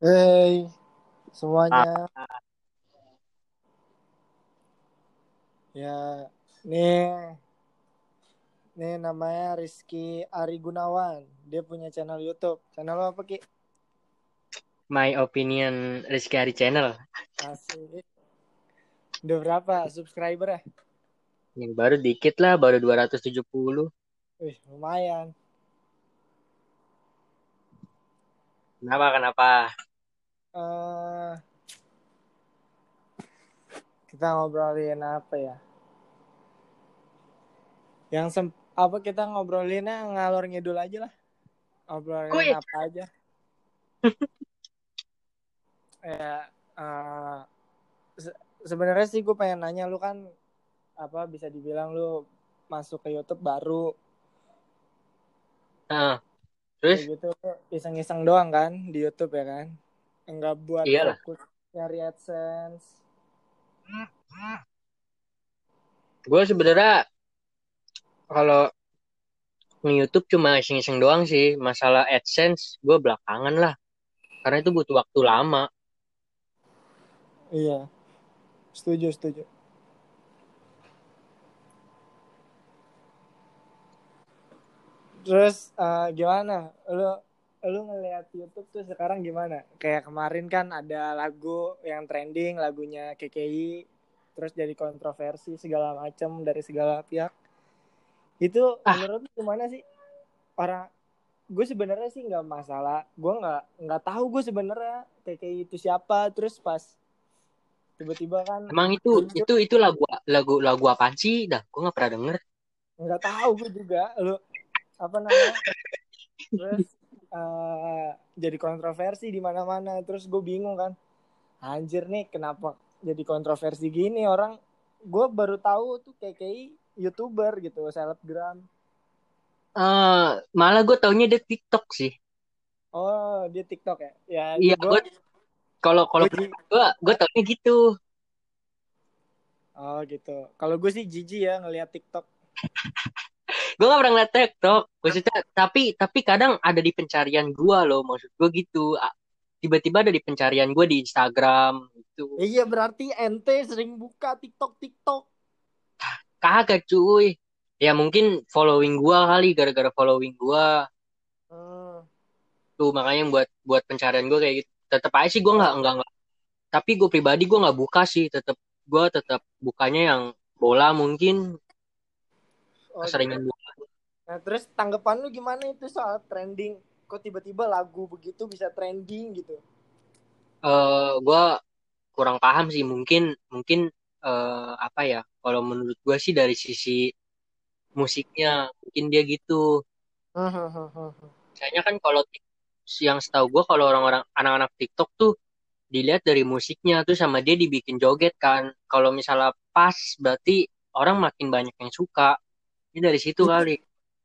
Hey semuanya, Ah, ya nih nih namanya Rizky Ari Gunawan. Dia punya channel YouTube. Channel lo apa Ki? my opinion Rizky Hari Channel. Asik. Udah berapa subscriber ya? Yang baru dikit lah, baru 270. Wih lumayan. Kenapa, kenapa? Eh kita ngobrolin apa ya? Yang sem apa kita ngobrolinnya ngalor ngidul aja lah. Ngobrolin Kuy. apa aja. ya eh, se- sebenarnya sih gue pengen nanya lu kan apa bisa dibilang lu masuk ke YouTube baru Nah, kayak terus, gitu iseng-iseng doang kan di YouTube ya kan enggak buat Iyalah. fokus nyari AdSense gue sebenarnya kalau nge-YouTube cuma iseng-iseng doang sih. Masalah AdSense, gue belakangan lah. Karena itu butuh waktu lama. iya setuju setuju terus eh, gimana lu lu ngelihat YouTube tuh sekarang gimana? Kayak kemarin kan ada lagu yang trending lagunya KKI terus jadi kontroversi segala macam dari segala pihak. Itu Ah. menurut lu gimana sih? Orang gue sebenarnya sih nggak masalah. Gue nggak nggak tahu gue sebenarnya KKI itu siapa. Terus pas tiba-tiba kan Emang itu, itu, itu lagu, lagu, lagu apaan sih? Dah, gue gak pernah denger. nggak tahu gue juga. Lu apa namanya? Terus eh, jadi kontroversi di mana-mana. Terus gue bingung kan anjir nih kenapa jadi kontroversi gini orang? Gue baru tahu tuh KKI youtuber gitu selebgram. Eh, malah gue taunya dia TikTok sih. oh dia TikTok ya? Ya Iya, gue kalau kalau gue gue taunya gitu. oh gitu. Kalau gue sih jijik ya ngelihat TikTok gue gak pernah ngeliat TikTok maksudnya tapi tapi kadang ada di pencarian gue loh maksud gue gitu. Tiba-tiba ada di pencarian gue di Instagram gitu. Iya berarti ente sering buka TikTok TikTok. Kagak cuy. Ya mungkin following gue kali gara-gara following gue Hmm. tuh makanya buat buat pencarian gue kayak gitu. Tetap aja sih gue nggak nggak nggak. Tapi gue pribadi gue nggak buka sih tetap gue tetap bukanya yang bola mungkin Oh, keseringan gue Nah, terus tanggapan lu gimana itu soal trending? Kok tiba-tiba lagu begitu bisa trending gitu? eh gue kurang paham sih. Mungkin mungkin eh, apa ya? Kalau menurut gue sih dari sisi musiknya mungkin dia gitu. Kayaknya kan kalau yang setahu gue kalau orang-orang anak-anak TikTok tuh dilihat dari musiknya tuh sama dia dibikin joget kan. Kalau misalnya pas berarti orang makin banyak yang suka ini dari situ Itu- kali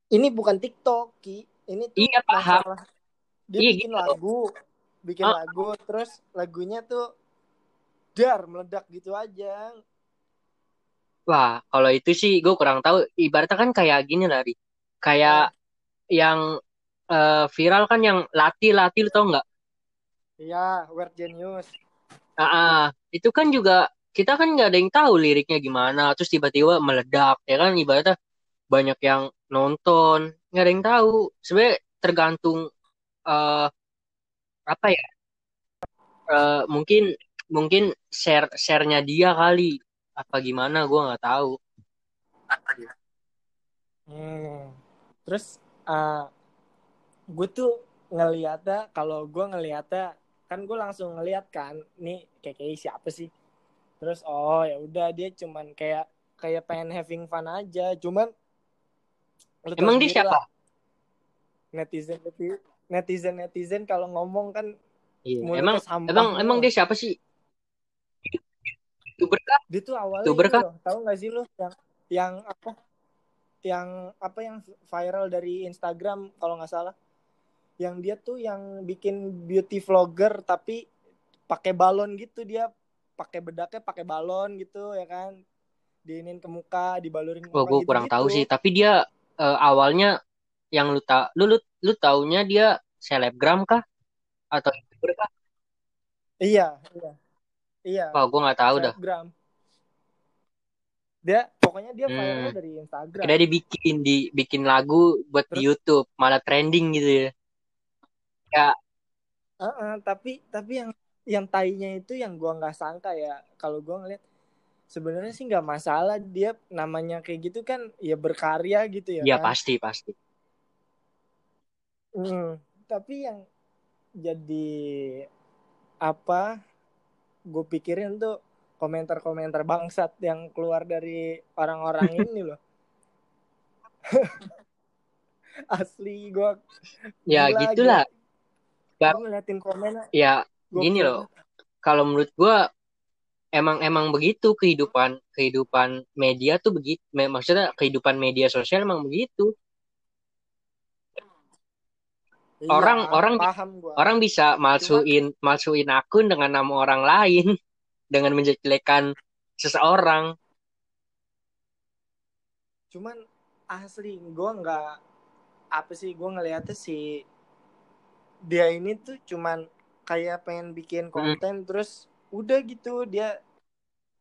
Ini bukan TikTok, Ki. Ini tuh Iya, paham. masalah. Dia Iya, bikin gitu. lagu, bikin Ah. lagu, terus lagunya tuh dar meledak gitu aja. wah kalau itu sih gue kurang tahu ibaratnya kan kayak gini lah Ri. kayak yang eh, viral kan yang lati-lati lu tau nggak Iya, Weird Genius. Ah, ah. itu kan juga kita kan nggak ada yang tahu liriknya gimana, terus tiba-tiba meledak, ya kan ibaratnya banyak yang nonton, nggak ada yang tahu. Sebenarnya tergantung eh, apa ya? Eh, mungkin mungkin share sharenya dia kali, apa gimana? Gua nggak tahu. Hmm. Terus uh, gue tuh ngeliatnya, kalau gue ngeliatnya, kan gue langsung ngeliat kan, nih KKI siapa sih? Terus oh ya udah dia cuman kayak kayak pengen having fun aja, cuman lu Emang dia siapa? lah, netizen netizen netizen kalau ngomong kan Iya. Emang emang semua. emang dia siapa sih? YouTuber kah? dia tuh awalnya YouTuber ini kah? loh, tahu nggak sih lu yang yang apa yang apa yang viral dari Instagram kalau nggak salah yang dia tuh yang bikin beauty vlogger tapi pakai balon gitu dia pakai bedaknya pakai balon gitu ya kan diinin ke muka dibalurin ke gue gitu kurang tahu sih. Tapi dia eh, awalnya yang lu tak lu lu, lu taunya dia selebgram kah atau youtuber kah? Iya, iya. Iya. Wah, gue nggak tahu dah. Selebgram. Dia pokoknya dia hmm. dari Instagram. Kira dia bikin di bikin lagu buat Terus? di YouTube, malah trending gitu ya. Ya. Uh -uh, tapi tapi yang yang tainya itu yang gua nggak sangka ya kalau gua ngeliat sebenarnya sih nggak masalah dia namanya kayak gitu kan ya berkarya gitu ya. Iya kan? pasti pasti. Hmm, tapi yang jadi apa gue pikirin tuh komentar-komentar bangsat yang keluar dari orang-orang ini loh. Asli gue. Ya gitulah. Gue ngeliatin komen. Ya gini loh. Kalau menurut gue emang emang begitu kehidupan kehidupan media tuh begitu. Maksudnya kehidupan media sosial emang begitu. Iya, orang orang gua. orang bisa malsuin Cuma, malsuin akun dengan nama orang lain dengan menjelekkan seseorang. Cuman asli gue nggak apa sih gue ngeliatnya sih dia ini tuh cuman kayak pengen bikin hmm. konten hmm. terus udah gitu dia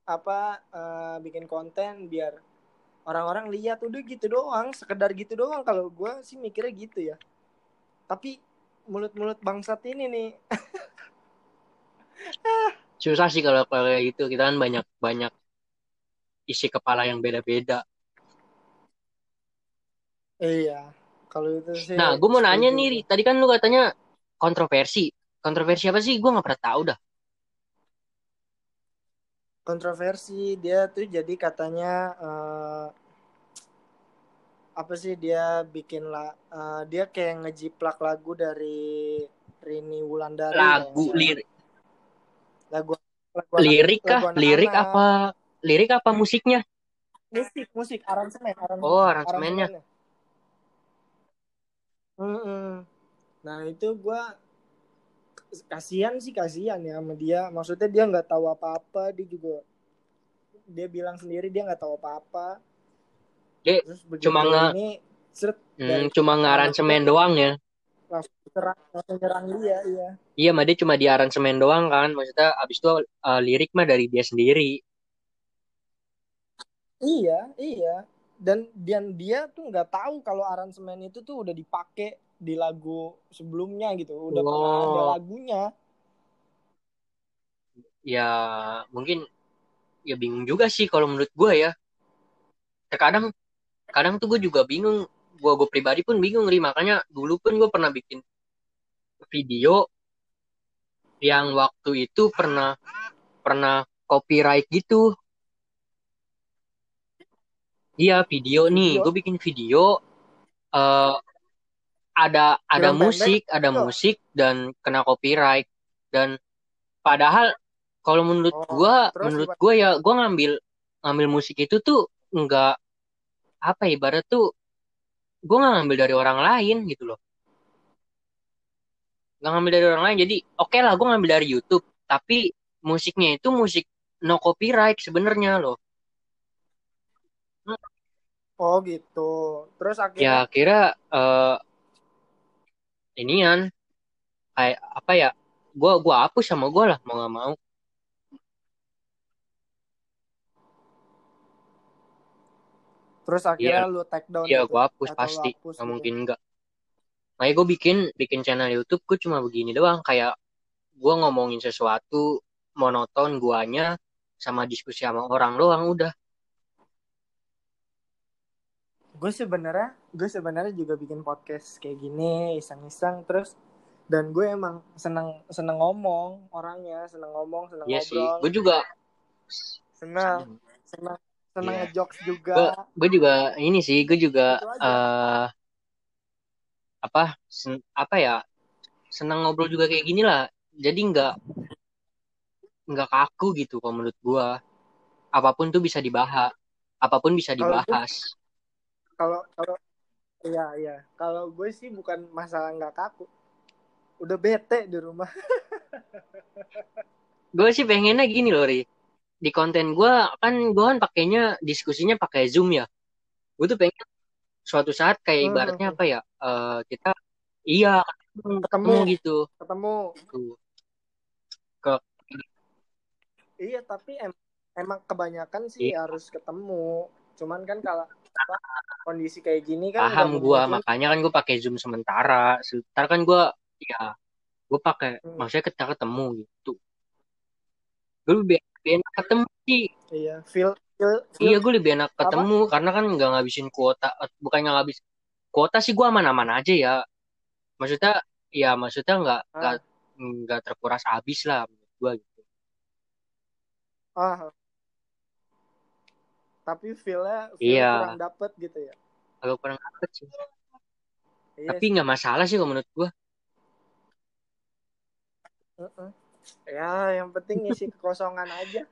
apa uh, bikin konten biar orang-orang lihat. Udah gitu doang sekedar gitu doang. Kalau gue sih mikirnya gitu ya. Tapi mulut-mulut bangsat ini nih. Susah sih kalau kayak gitu. Kita kan banyak banyak isi kepala yang beda-beda. Iya kalau itu sih nah gue mau nanya nih tadi kan lu katanya kontroversi. Kontroversi apa sih? Gue nggak pernah tahu dah kontroversi. Dia tuh jadi katanya uh, apa sih dia bikin lah uh, dia kayak ngejiplak lagu dari Rini Wulandari lagu lirik lagu, lagu lirik kah? Lirik apa? Lirik apa musiknya? Musik musik. Aransemen, aransemen. Oh aransemennya, aransemennya. Mm -mm. nah itu gue kasihan sih kasihan ya sama dia. Maksudnya dia nggak tahu apa-apa dia juga dia bilang sendiri dia nggak tahu apa-apa. Dia cuma nge ini, seret, hmm, cuma ngaransemen doang ya. langsung nyerang dia iya. Iya mah dia cuma di aransemen doang kan. Maksudnya abis itu uh, lirik mah dari dia sendiri. Iya iya. Dan dan dia tuh nggak tahu kalau aransemen itu tuh udah dipakai di lagu sebelumnya gitu. Udah wow. pernah ada lagunya. Ya mungkin ya bingung juga sih kalau menurut gue ya. Terkadang kadang tuh gue juga bingung. Gue gue pribadi pun bingung nih. Makanya dulu pun gue pernah bikin video yang waktu itu pernah pernah copyright gitu. Iya video nih. Gue bikin video uh, ada ada Film musik pendek. ada musik dan kena copyright. Dan padahal kalau menurut oh, gue menurut gue ya gue ngambil ngambil musik itu tuh nggak apa ya, ibarat tuh gue nggak ngambil dari orang lain gitu loh. Nggak ngambil dari orang lain. Jadi oke okay lah gue ngambil dari YouTube. Tapi musiknya itu musik no copyright sebenarnya loh. Oh gitu. Terus akhirnya? Ya kira uh, inian kayak apa ya gue gua hapus sama gue lah mau nggak mau Terus akhirnya ya, lu take down Iya, gitu? gue hapus pasti. Hapus, Gak gitu. mungkin enggak. Makanya gue bikin bikin channel YouTube gue cuma begini doang kayak gue ngomongin sesuatu monoton guanya sama diskusi sama orang doang udah. Gue sebenarnya gue sebenarnya juga bikin podcast kayak gini iseng-iseng terus dan gue emang seneng seneng ngomong orangnya seneng ngomong seneng iya ngobrol. sih gue juga seneng seneng. seneng yeah. ngejokes juga. Gue juga ini sih gue juga uh, apa sen, apa ya senang ngobrol juga kayak gini lah. Jadi nggak nggak kaku gitu kalau menurut gue apa pun tuh bisa dibahas apa pun bisa dibahas kalau kalau iya iya. Kalau gue sih bukan masalah nggak kaku. Udah bete di rumah. Gue sih pengennya gini loh ri. Di konten gue kan gue kan pakainya diskusinya pakai zoom ya. Gue tuh pengen suatu saat kayak hmm, ibaratnya hmm. apa ya uh, kita iya ketemu, ketemu gitu. Ketemu. Gitu. ke iya tapi em emang kebanyakan sih iya. harus ketemu cuman kan kalau apa, kondisi kayak gini kan paham gue makanya kan gue pakai zoom sementara sebentar kan gue ya gue pakai hmm. maksudnya kita ketemu gitu gue lebih, lebih enak ketemu sih iya feel, feel, feel iya gue lebih enak ketemu apa? karena kan nggak ngabisin kuota bukan nggak ngabis kuota sih gue aman-aman aja ya maksudnya ya maksudnya nggak nggak ah. nggak terkuras habis lah menurut gue gitu ah tapi feelnya feel iya. kurang dapet gitu ya. Agak kurang dapet sih. Iya tapi nggak masalah sih kalau menurut gue uh -uh. ya yang penting isi kekosongan aja.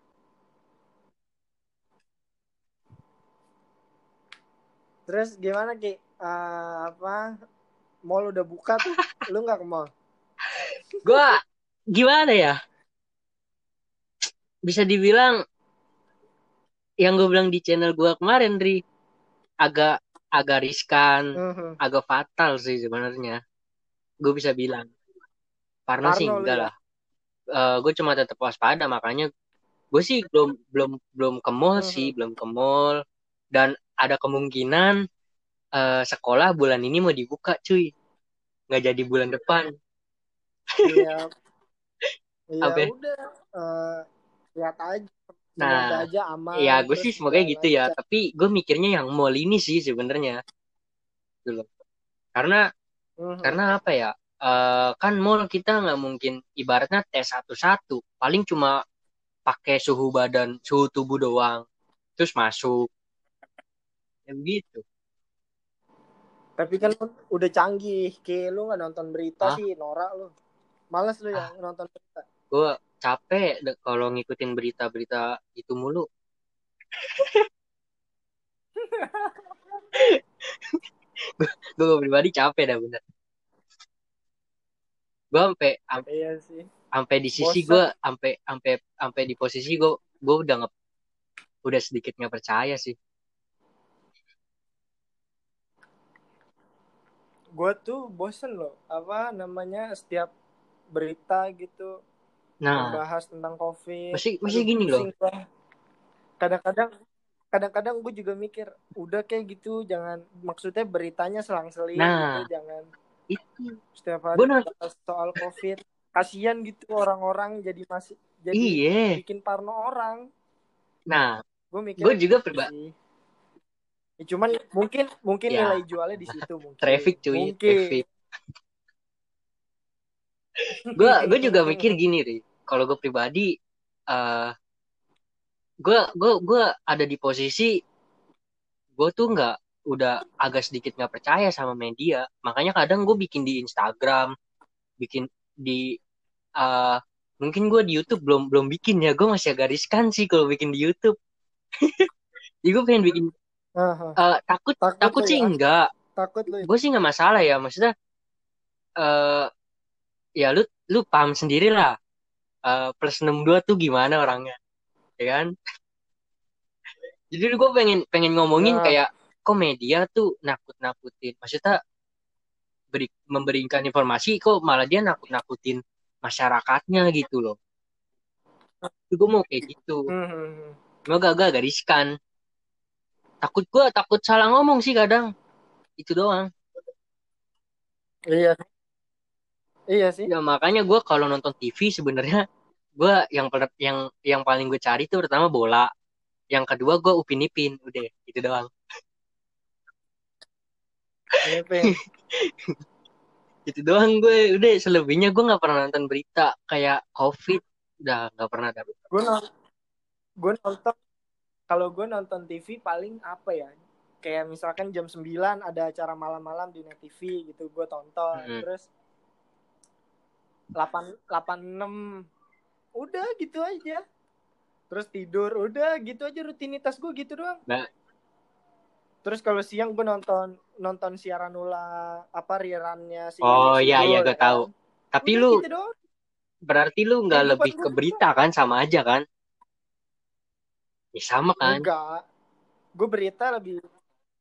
Terus gimana ki? Uh, apa? Mall udah buka tuh? Lu nggak ke mall? Gue gimana ya? Bisa dibilang yang gue bilang di channel gue kemarin Ri. Agak agak riskan uh-huh. agak fatal sih sebenarnya. Gue bisa bilang. Karena sih enggak ya? lah. Uh, eh, gue cuma tetap waspada makanya gue sih belum belum belum ke mall uh-huh. sih belum ke mall. Dan ada kemungkinan uh, sekolah bulan ini mau dibuka cuy. Nggak jadi bulan depan. Iya. Ya udah uh, lihat aja Nah, aja aman. Ya, gue sih semoga gitu ya. Tapi gue mikirnya yang mall ini sih sebenarnya. Dulu. Karena uh-huh. karena apa ya? Uh, kan mall kita nggak mungkin ibaratnya tes satu-satu. Paling cuma pakai suhu badan, suhu tubuh doang. Terus masuk. Ya begitu. Tapi kan udah canggih. Kayak lu nggak nonton berita Hah? sih, norak lu. Males lu ah. yang nonton berita. Gue capek kalau ngikutin berita-berita itu mulu. gue pribadi capek dah bener. Gue sampai iya sih. Sampai di sisi gue, sampai sampai sampai di posisi gue, gue udah nggak udah sedikit nggak percaya sih. Gue tuh bosen loh, apa namanya setiap berita gitu nah. Bahas tentang covid masih masih gini loh. kadang-kadang kadang-kadang gue juga mikir udah kayak gitu jangan maksudnya beritanya selang-seling nah, gitu jangan. Itu. Setiap hari Bener. soal covid. Kasihan gitu orang-orang jadi masih jadi Iye. bikin parno orang. Nah gue mikir gue juga pribadi ya, cuman mungkin mungkin ya. nilai jualnya di situ mungkin. Traffic cuy mungkin. traffic gue gue juga mikir gini ri. Kalau gue pribadi uh, gue gue gue ada di posisi gue tuh nggak udah agak sedikit nggak percaya sama media. Makanya kadang gue bikin di Instagram bikin di uh, mungkin gue di YouTube belum belum bikin ya. Gue masih agak riskan sih kalau bikin di YouTube. Jadi gue pengen bikin uh, takut takut, takut sih ya? enggak takut lu ya? gue sih nggak masalah ya. Maksudnya uh, ya lu lu paham sendiri lah uh, plus 62 tuh gimana orangnya ya kan? Jadi gue pengen pengen ngomongin nah. kayak kok media tuh nakut nakutin maksudnya beri, memberikan informasi kok malah dia nakut nakutin masyarakatnya gitu loh. Itu gue mau kayak gitu. Hmm. mau gak gak riskan takut gue takut salah ngomong sih kadang. Itu doang. Iya Iya sih. Ya makanya gue kalau nonton TV sebenarnya gue yang yang yang paling gue cari tuh pertama bola, yang kedua gue upin ipin, udah itu doang. itu doang gue udah selebihnya gue nggak pernah nonton berita kayak covid udah nggak pernah ada gue nonton gue nonton kalau gue nonton TV paling apa ya kayak misalkan jam 9 ada acara malam-malam di net TV gitu gue tonton hmm. terus delapan delapan enam. Udah gitu aja. Terus tidur udah gitu aja rutinitas gue gitu doang. Nah. terus kalau siang gue nonton nonton siaran ulang apa rirannya si oh iya iya gue tahu kan. tapi udah lu gitu berarti lu nggak lebih ke berita kan? Sama aja kan? Ya sama kan? Enggak. Gue berita lebih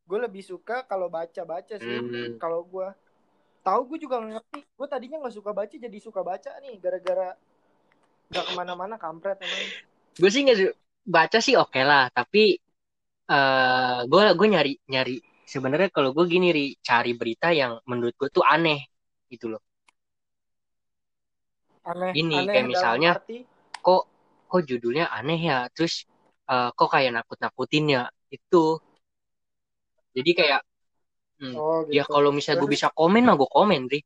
gue lebih suka kalau baca baca sih. Hmm. kalau gue tahu gue juga ngerti. Gue tadinya nggak suka baca jadi suka baca nih gara-gara nggak ke mana-mana kampret emang. Gue sih nggak baca sih oke okay lah tapi uh, gue gue nyari nyari sebenarnya kalau gue gini ri cari berita yang menurut gue tuh aneh gitu loh. Aneh ini aneh kayak misalnya arti... kok kok judulnya aneh ya terus uh, kok kayak nakut nakutin ya itu. Jadi kayak hmm, oh, gitu. ya kalau misalnya gue bisa komen mah gue komen ri.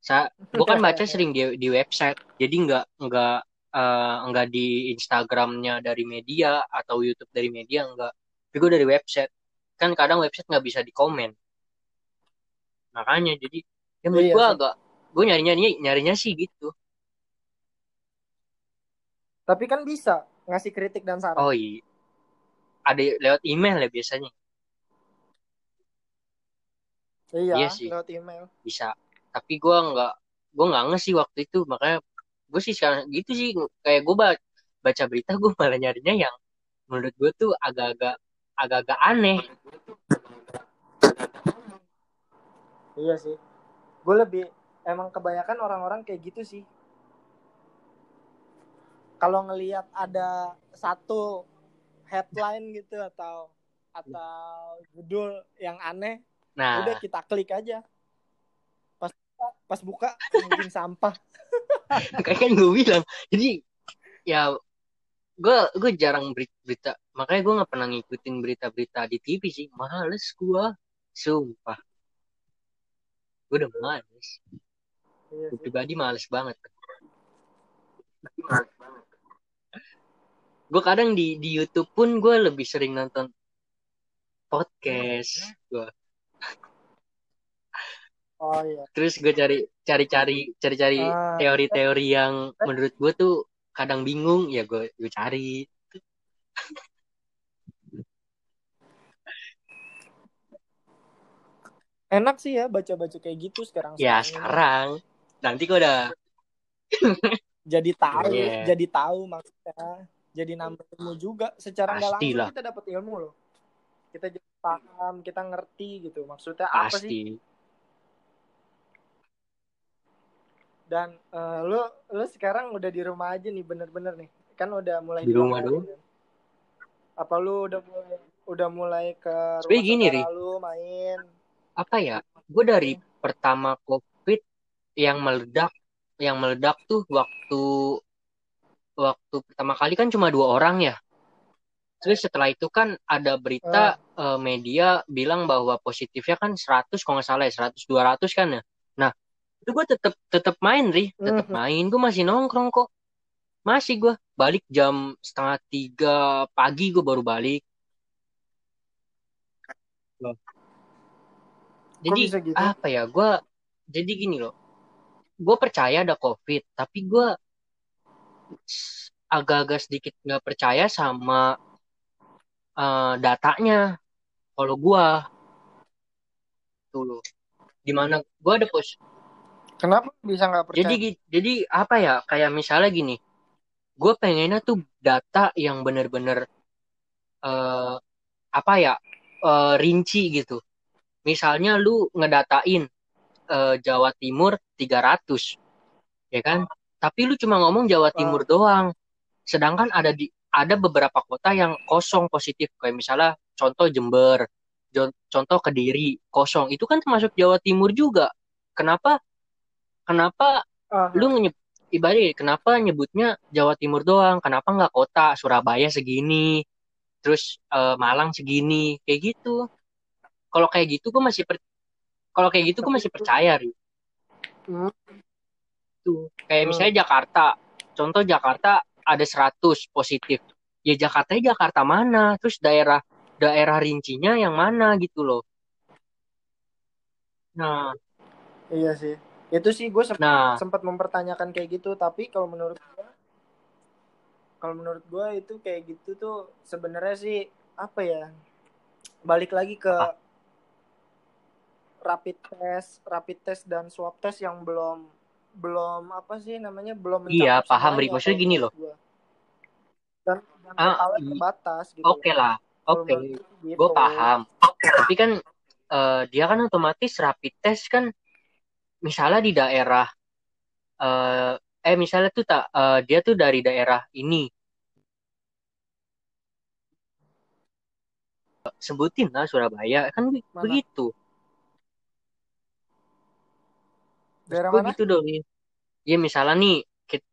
Sa gue kan baca sering di di website. Jadi nggak nggak uh, nggak di Instagramnya dari media atau YouTube dari media nggak. Tapi gue dari website. Kan kadang website nggak bisa di komen makanya jadi ya menurut iya, gue agak gue nyari nyarinya nyarinya sih gitu. Tapi kan bisa ngasih kritik dan saran. Oh iya. Ada lewat email ya biasanya iya, iya sih. lewat email. Bisa. Tapi gue nggak gue nggak nge waktu itu. Makanya gue sih sekarang gitu sih. Kayak gue baca berita gue malah nyarinya yang menurut gue tuh agak-agak agak-agak aneh. Iya sih. Gue lebih emang kebanyakan orang-orang kayak gitu sih. Kalau ngelihat ada satu headline gitu atau atau judul yang aneh nah. Udah kita klik aja. Pas pas buka mungkin sampah. Kayak kan gue bilang jadi ya gue gue jarang berita makanya gue nggak pernah ngikutin berita-berita di TV sih. Males gue sumpah. Gue udah males. Iya, gue pribadi males banget. Gue kadang di di YouTube pun gue lebih sering nonton podcast gue oh iya. Terus gue cari cari cari cari cari uh, teori-teori yang menurut gue tuh kadang bingung. Ya gue gue cari. Enak sih ya baca-baca kayak gitu sekarang ya sekarang. Nanti gue udah jadi tahu yeah. jadi tahu maksudnya. Jadi nambah ilmu juga. Secara nggak langsung kita dapat ilmu loh. Kita jadi paham kita ngerti gitu. Maksudnya Pasti. apa sih dan uh, lu lu sekarang udah di rumah aja nih bener-bener nih kan udah mulai di rumah dulu kan? apa lu udah mulai udah mulai ke rumah gini, Ri. lu main apa ya gue dari hmm. pertama covid yang meledak yang meledak tuh waktu waktu pertama kali kan cuma dua orang ya. Terus setelah itu kan ada berita uh. Uh, media bilang bahwa positifnya kan 100 kalau nggak salah ya, 100 200 kan ya. Nah, itu gue tetap tetap main, Ri. Tetap uh-huh. main. Gue masih nongkrong kok. Masih gue balik jam setengah tiga pagi gue baru balik. Loh. Jadi gitu? apa ya? Gue jadi gini loh. Gue percaya ada COVID, tapi gue agak-agak sedikit nggak percaya sama uh, datanya kalau gua tuh loh di mana gua ada pos kenapa bisa nggak percaya? Jadi jadi apa ya kayak misalnya gini gue pengennya tuh data yang bener-bener uh, apa ya uh, rinci gitu. Misalnya lu ngedatain uh, Jawa Timur 300 ya kan? Tapi lu cuma ngomong Jawa Timur doang. Sedangkan ada di ada beberapa kota yang kosong positif. Kayak misalnya contoh Jember contoh Kediri kosong. Itu kan termasuk Jawa Timur juga. Kenapa kenapa uh. lu nyeb, ibarat kenapa nyebutnya Jawa Timur doang kenapa nggak kota Surabaya segini terus uh, Malang segini kayak gitu kalau kayak gitu gue masih per kalau kayak gitu gue masih percaya ri hmm gitu. Kayak hmm. misalnya Jakarta. Contoh Jakarta ada 100 positif. Ya Jakarta Jakarta mana? Terus daerah daerah rincinya yang mana gitu loh. Nah, iya sih. Itu sih gue sempat, nah. sempat mempertanyakan kayak gitu, tapi kalau menurut gue kalau menurut gue itu kayak gitu tuh sebenarnya sih apa ya? Balik lagi ke apa? rapid test, rapid test dan swab test yang belum belum apa sih namanya belum iya paham Ri maksudnya gini loh dan, dan ah, terbatas gitu oke okay lah oke okay. gitu. gue paham okay. tapi kan uh, dia kan otomatis rapid test kan misalnya di daerah uh, eh misalnya tuh tak uh, dia tuh dari daerah ini sebutin lah Surabaya kan mana? begitu daerah mana? begitu dong ya misalnya nih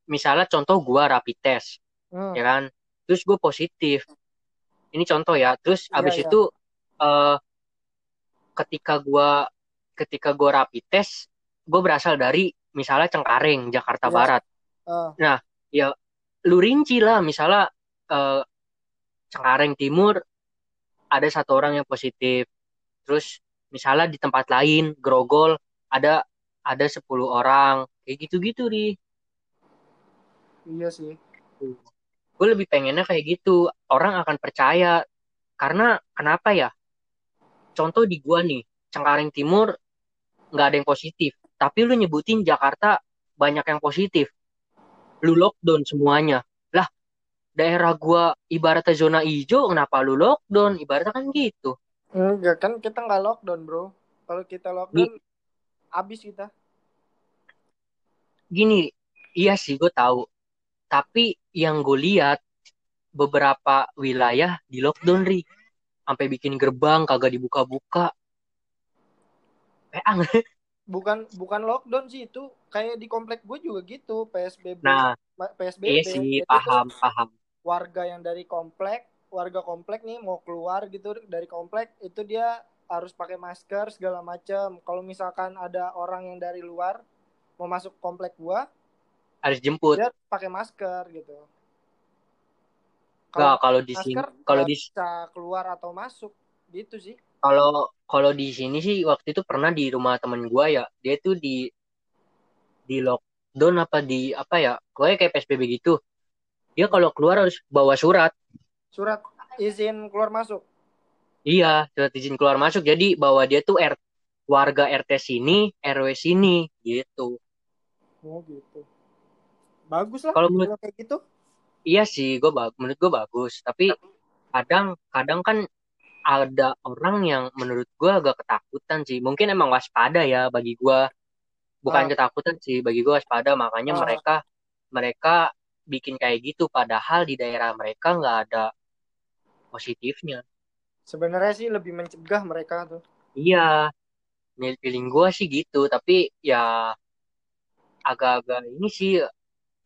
misalnya contoh gua rapid test hmm. ya kan terus gue positif ini contoh ya terus ya, abis ya. itu uh, ketika gua ketika gua rapid test gue berasal dari misalnya Cengkareng Jakarta ya. Barat. Uh. nah ya lu rinci lah misalnya uh, Cengkareng Timur ada satu orang yang positif. Terus misalnya di tempat lain grogol ada ada 10 orang. Kayak gitu-gitu di iya sih. Gue lebih pengennya kayak gitu. Orang akan percaya. Karena kenapa ya? Contoh di gua nih Cengkareng Timur nggak ada yang positif tapi lu nyebutin Jakarta banyak yang positif. Lu lockdown semuanya. Daerah gua ibaratnya zona hijau kenapa lu lockdown? Ibaratnya kan gitu. Enggak kan kita nggak lockdown bro. Kalau kita lockdown G abis kita. Gini iya sih gue tahu. Tapi yang gue lihat beberapa wilayah di lockdown ri. Sampai bikin gerbang kagak dibuka-buka. Eh bukan bukan lockdown sih itu kayak di komplek gue juga gitu psbb nah psbb iya sih paham paham. warga yang dari komplek warga komplek nih mau keluar gitu dari komplek itu dia harus pakai masker segala macam kalau misalkan ada orang yang dari luar mau masuk komplek gua harus jemput. dia pakai masker gitu. Kalau kalau di sini kalau di bisa keluar atau masuk gitu sih kalau kalau di sini sih waktu itu pernah di rumah temen gua ya dia tuh di di lockdown apa di apa ya gue kayak psbb gitu. Dia kalau keluar harus bawa surat. Surat izin keluar masuk? Iya surat izin keluar masuk. Jadi bawa dia tuh R warga RT sini RW sini gitu. Oh gitu. Bagus lah kalau menurut kayak gitu. Iya sih gue menurut gue bagus. Tapi kadang kadang kan ada orang yang menurut gue agak ketakutan sih. Mungkin emang waspada ya bagi gue bukan uh. ketakutan sih bagi gue waspada. Makanya uh. mereka mereka bikin kayak gitu. Padahal di daerah mereka nggak ada positifnya. Sebenarnya sih lebih mencegah mereka tuh. Iya. Feeling gue sih gitu. Tapi ya agak-agak ini sih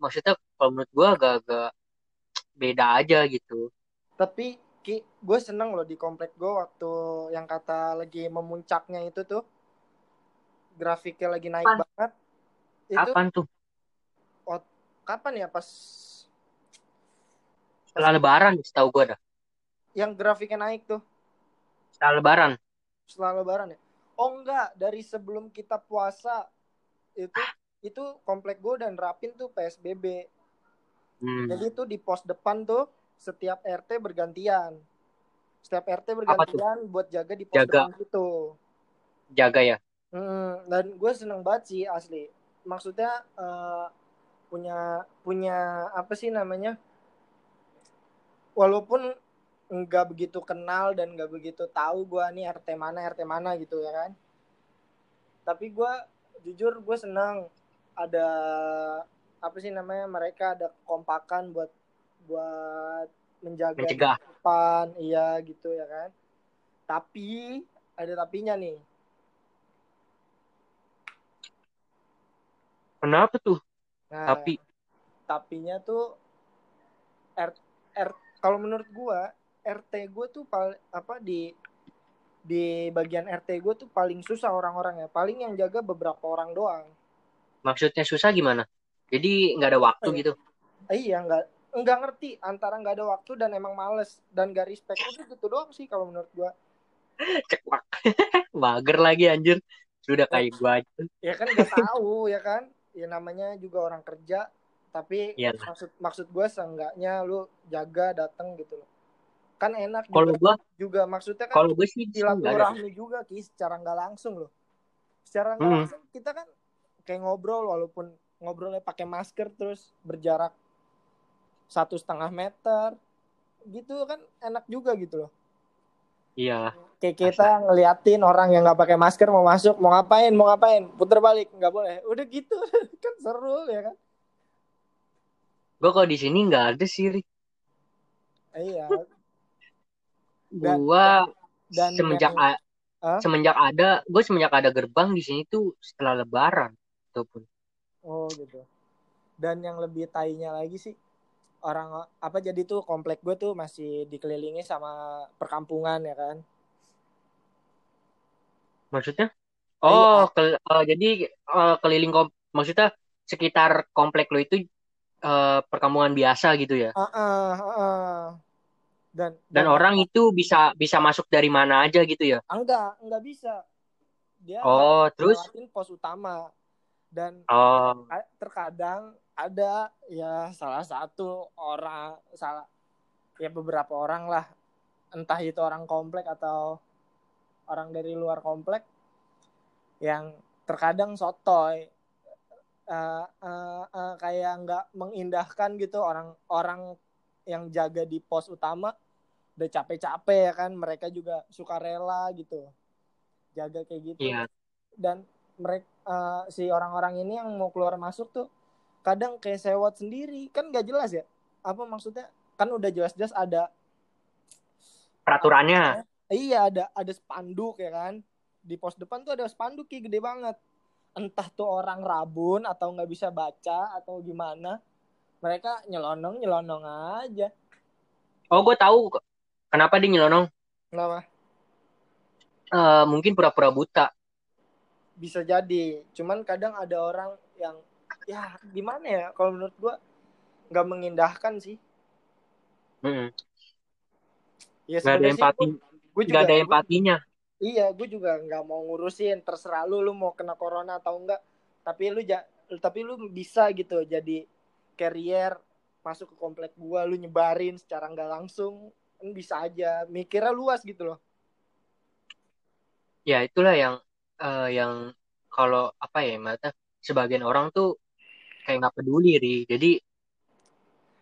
maksudnya kalau menurut gue agak-agak beda aja gitu. Tapi Ki, gue seneng loh di komplek gue waktu yang kata lagi memuncaknya itu tuh. Grafiknya lagi naik Kapan? banget. Itu Kapan tuh? Kapan ya pas setelah lebaran setahu gue dah. Yang grafiknya naik tuh. Setelah lebaran. Setelah lebaran ya? Oh enggak. Dari sebelum kita puasa itu itu komplek gue dan rapin tuh psbb hmm. jadi tuh di pos depan tuh setiap rt bergantian. Setiap rt bergantian buat jaga di pos itu. Jaga ya? Hmm, dan gue seneng banget sih asli. Maksudnya uh, punya punya apa sih namanya? Walaupun nggak begitu kenal dan nggak begitu tahu gue nih RT mana RT mana gitu ya kan. Tapi gue jujur gue senang ada apa sih namanya mereka ada kompakan buat buat menjaga depan iya gitu ya kan tapi ada tapinya nih kenapa tuh Nah, tapi tapinya tuh R, R kalau menurut gua RT gua tuh paling apa di di bagian RT gua tuh paling susah orang-orang ya. Paling yang jaga beberapa orang doang. Maksudnya susah gimana? Jadi nggak ada waktu eh, gitu? Iya nggak nggak ngerti antara nggak ada waktu dan emang males dan gak respect itu gitu doang sih kalau menurut gua. Ceklak. Mager lagi anjir. Sudah kayak gua aja. Ya kan gak tahu ya kan ya namanya juga orang kerja tapi ya. maksud maksud gue seenggaknya lu jaga datang gitu loh kan enak kalau gue juga maksudnya kan kalau gue sih silaturahmi juga ki secara nggak langsung loh secara nggak hmm. langsung kita kan kayak ngobrol walaupun ngobrolnya pakai masker terus berjarak satu setengah meter gitu kan enak juga gitu loh Iya. Kayak kita ngeliatin orang yang nggak pakai masker mau masuk, mau ngapain, mau ngapain, puter balik, nggak boleh. Udah gitu, kan seru ya kan. gue kalau di sini nggak ada sih Rik. iya gue semenjak yang, huh? semenjak ada gue semenjak ada gerbang di sini tuh setelah lebaran ataupun oh gitu dan yang lebih tainya lagi sih orang apa jadi tuh komplek gue tuh masih dikelilingi sama perkampungan ya kan? Maksudnya? Oh iya. ke, uh, jadi uh, keliling kom maksudnya sekitar komplek lo itu uh, perkampungan biasa gitu ya? Uh, uh, uh. Dan, dan dan orang itu bisa bisa masuk dari mana aja gitu ya? Enggak enggak bisa. Dia oh terus? pos utama. Dan oh. terkadang ada ya salah satu orang salah ya beberapa orang lah. Entah itu orang komplek atau orang dari luar komplek yang terkadang sotoy uh, uh, uh, kayak nggak mengindahkan gitu orang-orang yang jaga di pos utama. Udah capek-capek ya kan? Mereka juga suka rela gitu jaga kayak gitu. Yeah. dan mereka uh, si orang-orang ini yang mau keluar masuk tuh kadang kayak sewot sendiri. Kan gak jelas ya? Apa maksudnya? Kan udah jelas-jelas ada peraturannya. Iya ada ada spanduk ya kan? Di pos depan tuh ada spanduk ki. Gede banget. Entah tuh orang rabun atau nggak bisa baca atau gimana. Mereka nyelonong nyelonong aja. Oh gue tahu kenapa dia nyelonong? Kenapa? Uh, mungkin pura-pura buta. Bisa jadi. Cuman kadang ada orang yang ya gimana ya? Kalau menurut gua nggak mengindahkan sih. Hmm. ya gak ada empati. gua, juga, gak ada empatinya. Gua, iya gue juga nggak mau ngurusin. Terserah lu lu mau kena corona atau enggak tapi lu ja, tapi lu bisa gitu jadi carrier masuk ke komplek gua lu nyebarin secara nggak langsung kan bisa aja. Mikirnya luas gitu loh. Ya itulah yang uh, yang kalau apa ya mata sebagian orang tuh kayak nggak peduli ri. Jadi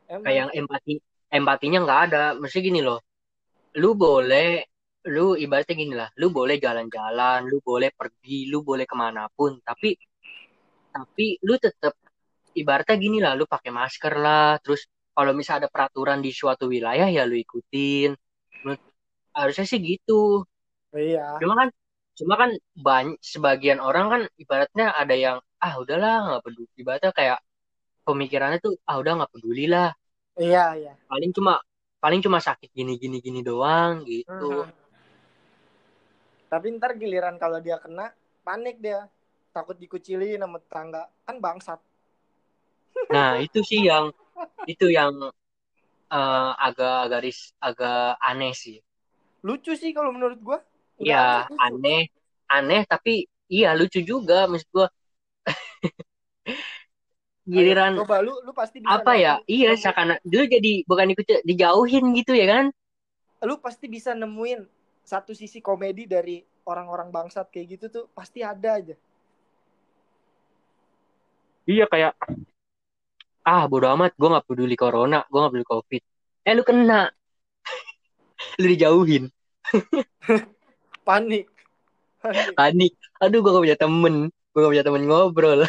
Emang. kayak yang empati empatinya nggak ada. Mesti gini loh lu boleh lu ibaratnya gini lah lu boleh jalan-jalan lu boleh pergi lu boleh ke mana pun tapi tapi lu tetap ibaratnya gini lah lu pakai masker lah terus kalau misalnya ada peraturan di suatu wilayah ya lu ikutin. Harusnya sih gitu. Iya. Cuma kan cuma kan banyak sebagian orang kan ibaratnya ada yang ah udahlah nggak peduli. Ibaratnya kayak pemikirannya tuh ah udah nggak peduli lah iya iya. Paling cuma paling cuma sakit gini gini gini doang gitu. Hmm. tapi ntar giliran kalau dia kena panik dia. Takut dikucilin sama tetangga. Kan bangsat. Nah itu sih yang itu yang uh, agak agak ris agak aneh sih. Lucu sih kalau menurut gua. Iya aneh. Aneh tapi iya lucu juga maksud gua giliran coba lu lu pasti bisa apa ya? iya seakan dulu jadi bukan ikut dijauhin gitu ya kan? Lu pasti bisa nemuin satu sisi komedi dari orang-orang bangsat kayak gitu tuh pasti ada aja. Iya kayak ah bodo amat gue nggak peduli corona gue nggak peduli covid. Eh lu kena. Lu dijauhin. Panik. Panik, panik. aduh gue gak punya temen gue gak punya temen ngobrol.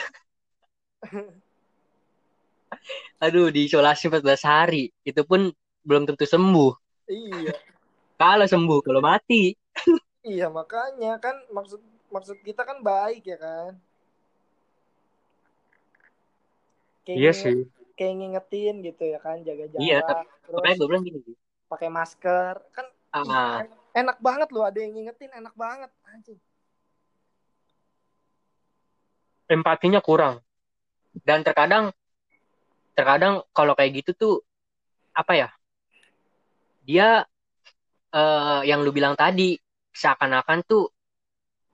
Aduh diisolasi 14 hari. Itu pun belum tentu sembuh. Iya. Kalau sembuh kalau mati. Iya makanya kan maksud maksud kita kan baik ya kan? Kayak iya sih. kayak ngingetin gitu ya kan? Jaga jarak iya tapi terus gue bilang gini. pakai masker. Kan ah. enak banget loh ada yang ngingetin enak banget anjing empatinya kurang. Dan terkadang terkadang kalau kayak gitu tuh apa ya dia uh, yang lu bilang tadi seakan-akan tuh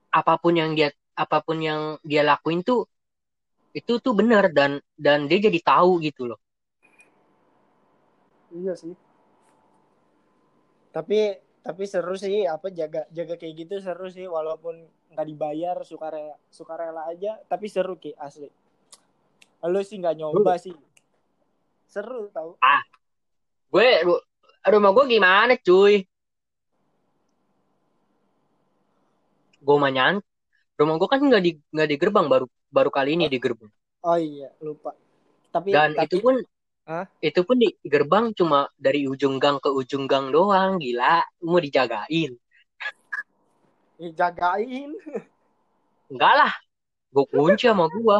apa pun yang dia apa pun yang dia lakuin tuh itu tuh benar dan dan dia jadi tahu gitu loh. Iya sih. Tapi tapi seru sih apa jaga jaga kayak gitu seru sih walaupun nggak dibayar suka rela suka rela aja tapi seru ki asli. Lo sih nggak nyoba sih. Seru tau. Ah gue rumah gue gimana cuy? Gue manyan rumah gue kan nggak di nggak di gerbang baru baru kali ini di gerbang. oh iya lupa. Tapi dan tapi, itu pun Hah? Itu pun di gerbang cuma dari ujung gang ke ujung gang doang, gila. Mau dijagain. Dijagain. Enggak lah. Gue kunci sama gue.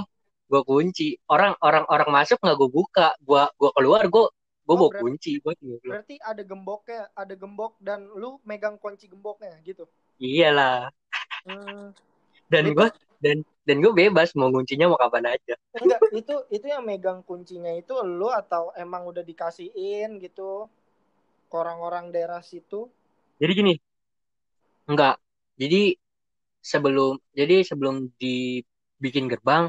Gue kunci. Orang orang orang masuk nggak gue buka. Gue gue keluar gue gue oh, bawa kunci. Gua berarti ada gemboknya, ada gembok dan lu megang kunci gemboknya gitu. Iyalah. Hmm. Dan gue dan dan gue bebas mau kuncinya mau kapan aja. Enggak itu itu yang megang kuncinya itu lo atau emang udah dikasihin gitu ke orang-orang daerah situ? Jadi gini enggak. Jadi sebelum jadi sebelum dibikin gerbang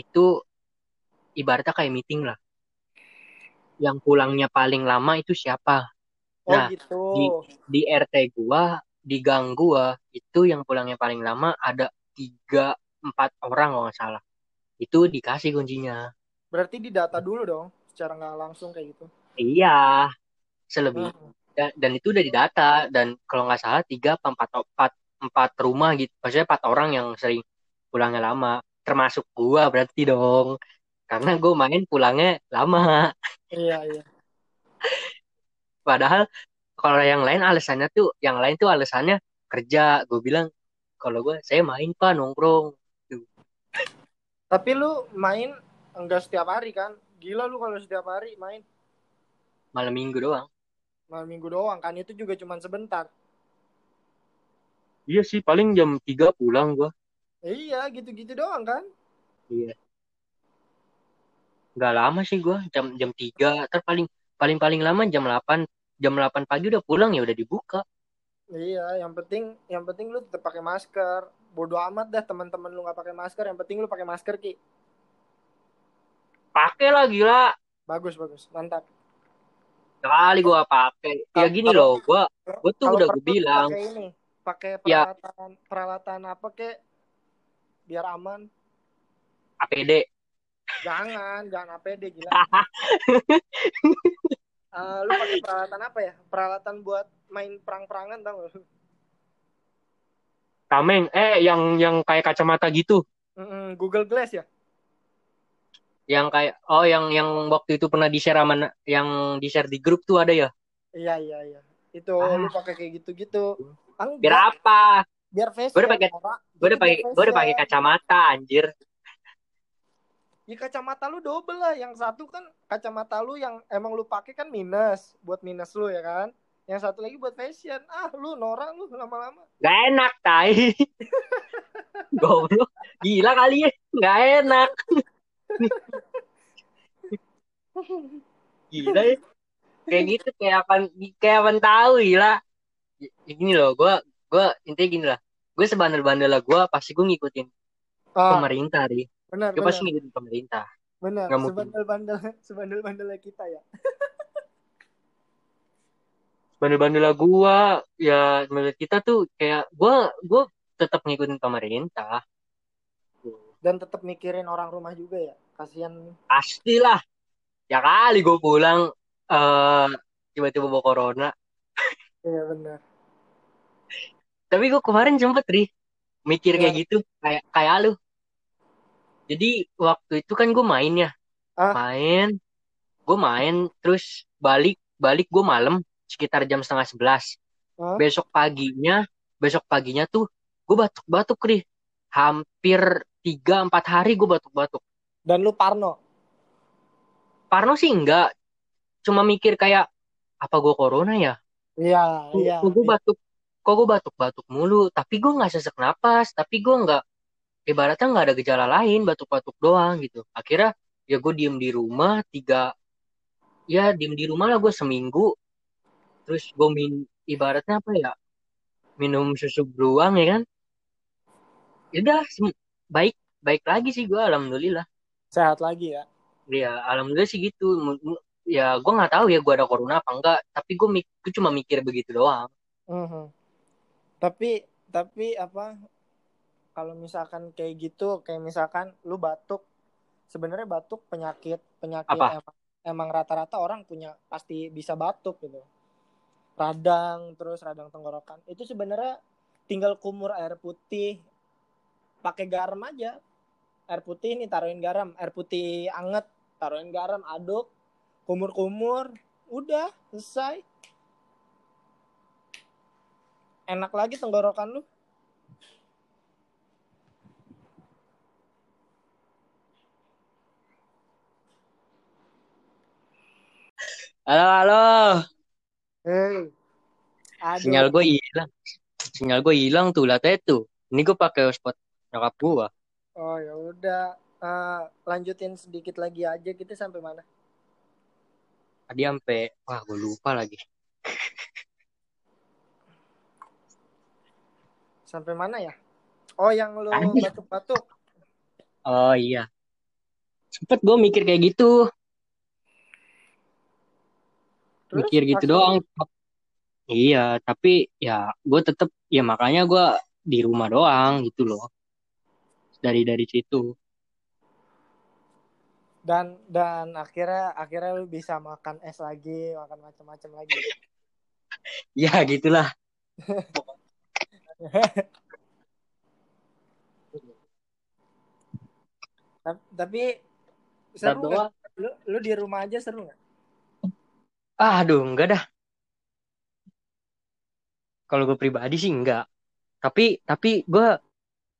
itu ibaratnya kayak meeting lah. Yang pulangnya paling lama itu siapa? Oh, nah gitu. di di RT gua di gang gua itu yang pulangnya paling lama ada tiga empat orang kalau nggak salah. Itu dikasih kuncinya. Berarti didata dulu dong secara nggak langsung kayak gitu. Iya selebih hmm. dan, dan itu udah didata dan kalau nggak salah tiga empat empat empat rumah gitu. Maksudnya empat orang yang sering pulangnya lama. Termasuk gua berarti dong. Karena gue main pulangnya lama. Iya iya. Padahal kalau yang lain alasannya tuh yang lain tuh alasannya kerja. Gue bilang kalau gue saya main pak nongkrong tapi lu main enggak setiap hari kan? Gila lu kalau setiap hari main. Malam minggu doang. Malam minggu doang kan itu juga cuma sebentar. Iya sih paling jam 3 pulang gua. Iya gitu-gitu doang kan? Iya. Gak lama sih gua jam jam 3 ter paling paling paling lama jam 8 jam 8 pagi udah pulang ya udah dibuka. Iya, yang penting yang penting lu tetap pakai masker. Bodo amat dah teman-teman lu nggak pakai masker. Yang penting lu pakai masker ki. Pakai lah gila. Bagus bagus. Mantap. Kali gua pakai. Ya gini loh gua gua tuh udah gue bilang. pakai ini pakai peralatan ya. peralatan apa kek biar aman. APD jangan jangan APD gila. Uh, lu pakai peralatan apa ya? Peralatan buat main perang-perangan tau gak Tameng, eh yang yang kayak kacamata gitu. Mm-mm, Google Glass ya? Yang kayak oh yang yang waktu itu pernah di share sama yang di share di grup tuh ada ya? Iya iya iya. Itu ah. lu pakai kayak gitu-gitu. Biar apa? Biar face. Gue udah pakai gue udah pakai gue udah pakai kacamata anjir. Ya kacamata lu double lah. Yang satu kan kacamata lu yang emang lu pakai kan minus buat minus lu ya kan? Yang satu lagi buat fashion. Ah lu norak lu lama-lama. Gak enak tai. Goblok. Gila kali ya. Gak enak. Gila ya. Kayak gitu kayak apa kayak apa tahu gila. Gini loh gue gue intinya gini lah. Gue sebandel-bandel lah gue pasti gue ngikutin ah, pemerintah deh gue pasti ngikutin pemerintah. Benar sebandel-bandel sebandel-bandel kita ya bandel-bandel gua. Ya menurut kita tuh kayak gua gua tetap ngikutin pemerintah. Dan tetap mikirin orang rumah juga ya? Kasihan pastilah. Ya kali gue pulang uh, tiba-tiba bawa corona. Iya benar tapi gue kemarin sempet ri mikir ya. kayak gitu. Kayak kayak lu. Jadi waktu itu kan gue main ya. Ah? main gue main terus balik balik gue malam sekitar jam setengah sebelas. Huh? Besok paginya, besok paginya tuh gue batuk-batuk nih. Hampir tiga empat hari gue batuk-batuk. Dan lu Parno? Parno sih enggak. Cuma mikir kayak apa gue corona ya? Iya, iya. Kok gue batuk, kok gue batuk-batuk mulu. Tapi gue nggak sesak napas. Tapi gue nggak, ibaratnya nggak ada gejala lain, batuk-batuk doang gitu. Akhirnya ya gue diem di rumah tiga, ya diem di rumah lah gue seminggu terus gue min ibaratnya apa ya minum susu beruang ya kan ya udah baik baik lagi sih gue alhamdulillah sehat lagi ya Iya, alhamdulillah sih gitu. Ya, gue nggak tahu ya gue ada corona apa enggak. Tapi gue mik cuma mikir begitu doang. Mm -hmm. Tapi tapi apa? Kalau misalkan kayak gitu, kayak misalkan lu batuk, sebenarnya batuk penyakit penyakit apa? emang emang rata-rata orang punya pasti bisa batuk gitu radang terus radang tenggorokan. Itu sebenarnya tinggal kumur air putih. Pakai garam aja. Air putih ini taruhin garam. Air putih anget taruhin garam aduk. Kumur-kumur udah selesai. Enak lagi tenggorokan lu. Halo halo hey. sinyal gue hilang. Sinyal gue hilang tuh lah tuh. Ini gue pakai hotspot nyokap gue oh ya udah. Uh, lanjutin sedikit lagi aja kita sampai mana? Tadi sampai wah gue lupa lagi. Sampai mana ya? Oh yang lu batuk-batuk. Oh iya. Sempet gue mikir kayak gitu Terus, mikir gitu doang. Iya tapi ya gue tetep ya makanya gue di rumah doang gitu loh. Dari dari situ. Dan dan akhirnya akhirnya lu bisa makan es lagi makan macam-macam lagi. Ya gitulah. Tapi seru gak? lu lu di rumah aja seru nggak ah aduh enggak dah. Kalau gue pribadi sih enggak. Tapi tapi gue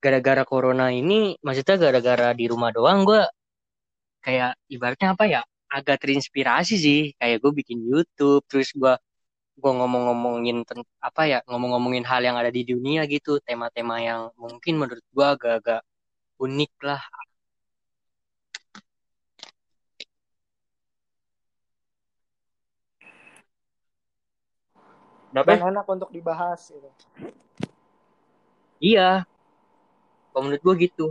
gara-gara corona ini maksudnya gara-gara di rumah doang gue kayak ibaratnya apa ya agak terinspirasi sih. Kayak gue bikin YouTube terus gue gue ngomong-ngomongin apa ya ngomong-ngomongin hal yang ada di dunia gitu. Tema-tema yang mungkin menurut gue agak-agak unik lah Dan enak untuk dibahas gitu. Iya. Kalau menurut gue gitu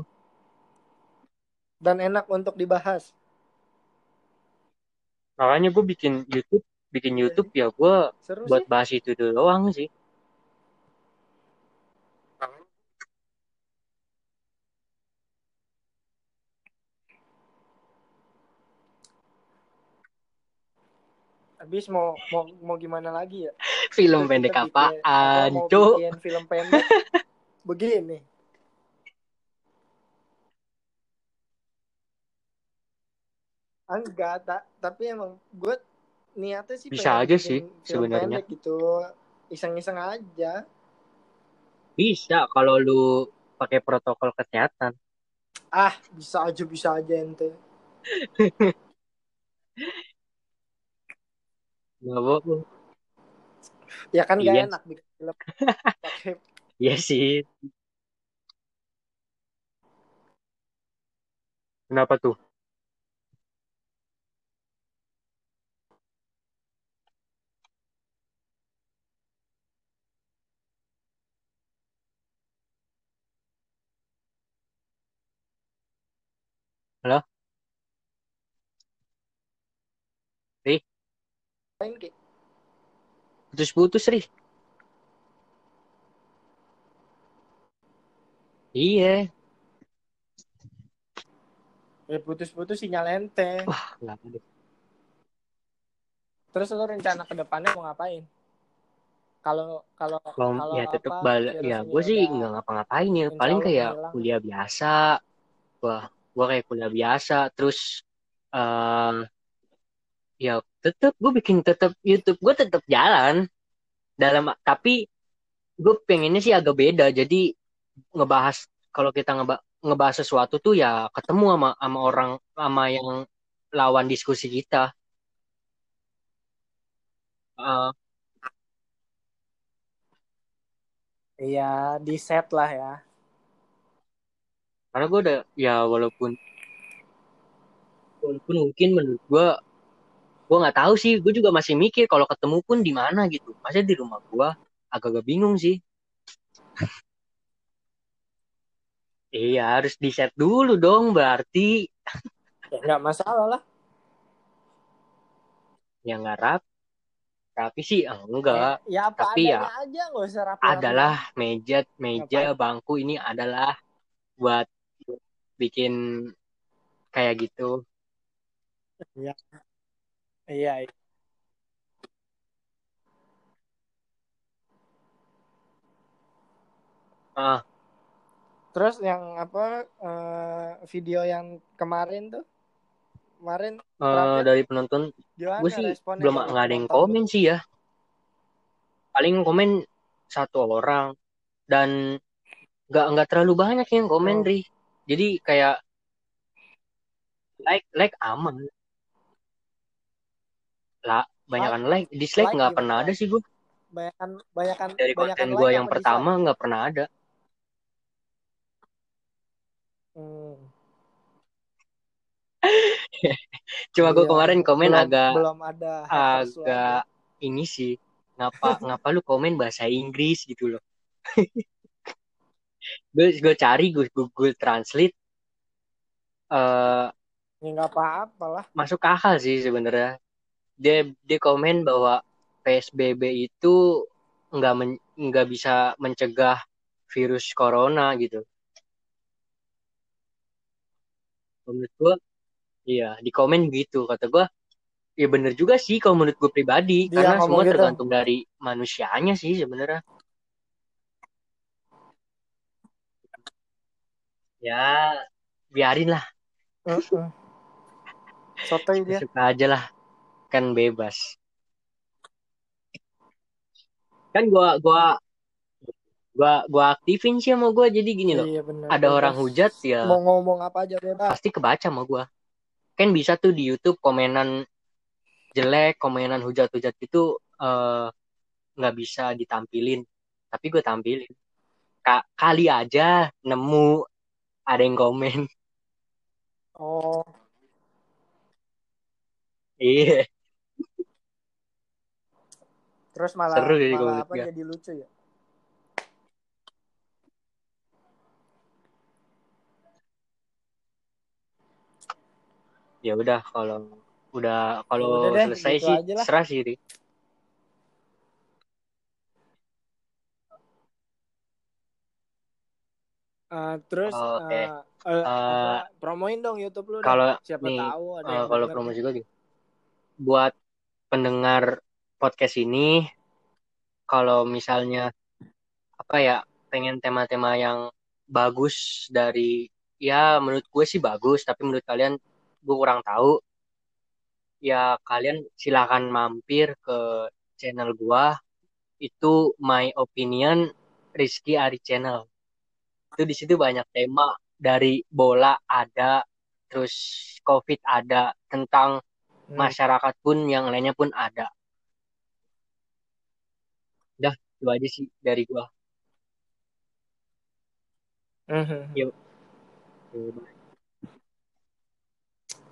dan enak untuk dibahas. Makanya gue bikin YouTube, bikin YouTube ya gue buat sih. bahas itu doang sih. Habis mau mau mau gimana lagi ya? Film pendek apaan, Cuk? film pendek? Begini. enggak tak tapi emang gue niatnya sih bisa aja sih sebenarnya. gitu. Iseng-iseng aja. Bisa kalau lu pakai protokol kesehatan. Ah bisa aja bisa aja ente. Nggak bohong ya kan iya. gak enak bikin film iya sih kenapa tuh Halo? Ri? Putus-putus, Ri. Iya. Ya putus-putus sinyal ente. Wah, enggak ada. Terus lo rencana ke depannya mau ngapain? Kalau kalau kalau ya tetap balik ya gue sih nggak ngapa-ngapain ya paling kayak kuliah biasa wah gue kayak kuliah biasa terus uh, ya tetap gue bikin tetap YouTube. Gue tetap jalan. Dalam tapi gue pengennya sih agak beda. Jadi ngebahas kalau kita ngeba ngebahas sesuatu tuh ya ketemu sama sama orang sama yang lawan diskusi kita. Uh, Iya, di set lah ya. Karena gue udah ya walaupun walaupun mungkin menurut gue gue nggak tahu sih gue juga masih mikir kalau ketemu pun di mana gitu. Masih di rumah gue agak-agak bingung sih. Iya harus di set dulu dong berarti. Ya nggak masalah lah. Yang nggak rap. Rapi sih enggak. Ya, ya apa tapi ya aja, usah rapi adalah meja meja Ngapain? bangku ini adalah buat bikin kayak gitu. Iya. Iya. iya. Ah. Terus yang apa uh, video yang kemarin tuh kemarin uh, dari penonton gue sih belum nggak ada yang komen sih ya paling komen satu orang dan nggak nggak terlalu banyak yang komen oh. Ri jadi kayak like like aman lah banyakan like dislike nggak like pernah ada sih gue banyakan banyakan dari konten gue yang pertama nggak pernah ada. Hmm. cuma gue iya, kemarin komen belum, agak belum ada agak ini sih ngapa ngapa lu komen bahasa Inggris gitu loh. Gue gue cari gue Google Translate uh, ya nggak apa-apa lah. masuk akal sih sebenarnya dia dia komen bahwa PSBB itu nggak men, nggak bisa mencegah virus corona gitu. Menurut gue iya di komen gitu. Kata gue ya bener juga sih kalau menurut gue pribadi. Dia karena semua gitu. tergantung dari manusianya sih sebenarnya. Ya biarin lah. Uh -uh. sotoy dia. suka aja lah kan bebas. Kan gua gua gua gua aktifin sih sama gua. Jadi gini loh iya, bener, ada bebas. orang hujat ya mau ngomong apa aja bebas. pasti kebaca sama gua. Kan bisa tuh di YouTube komenan jelek komenan hujat-hujat itu eh, nggak uh, bisa ditampilin. Tapi gue tampilin. Ka kali aja nemu ada yang komen. Oh. Iya terus malah Seru jadi malah apa jadi lucu ya? Ya udah kalau udah kalau selesai gitu sih serah sih Uh, terus oh, okay. uh, uh, uh, promoin dong YouTube lu kalau siapa nih, tahu ada uh, kalau promosi gue gitu buat pendengar podcast ini kalau misalnya apa ya pengen tema-tema yang bagus dari ya menurut gue sih bagus tapi menurut kalian gue kurang tahu ya kalian silahkan mampir ke channel gue itu my opinion Rizky Ari Channel. Itu di situ banyak tema dari bola ada terus covid ada tentang hmm. masyarakat pun yang lainnya pun ada udah itu aja sih dari gua. Mm-hmm. yuk. Oke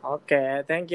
okay, thank you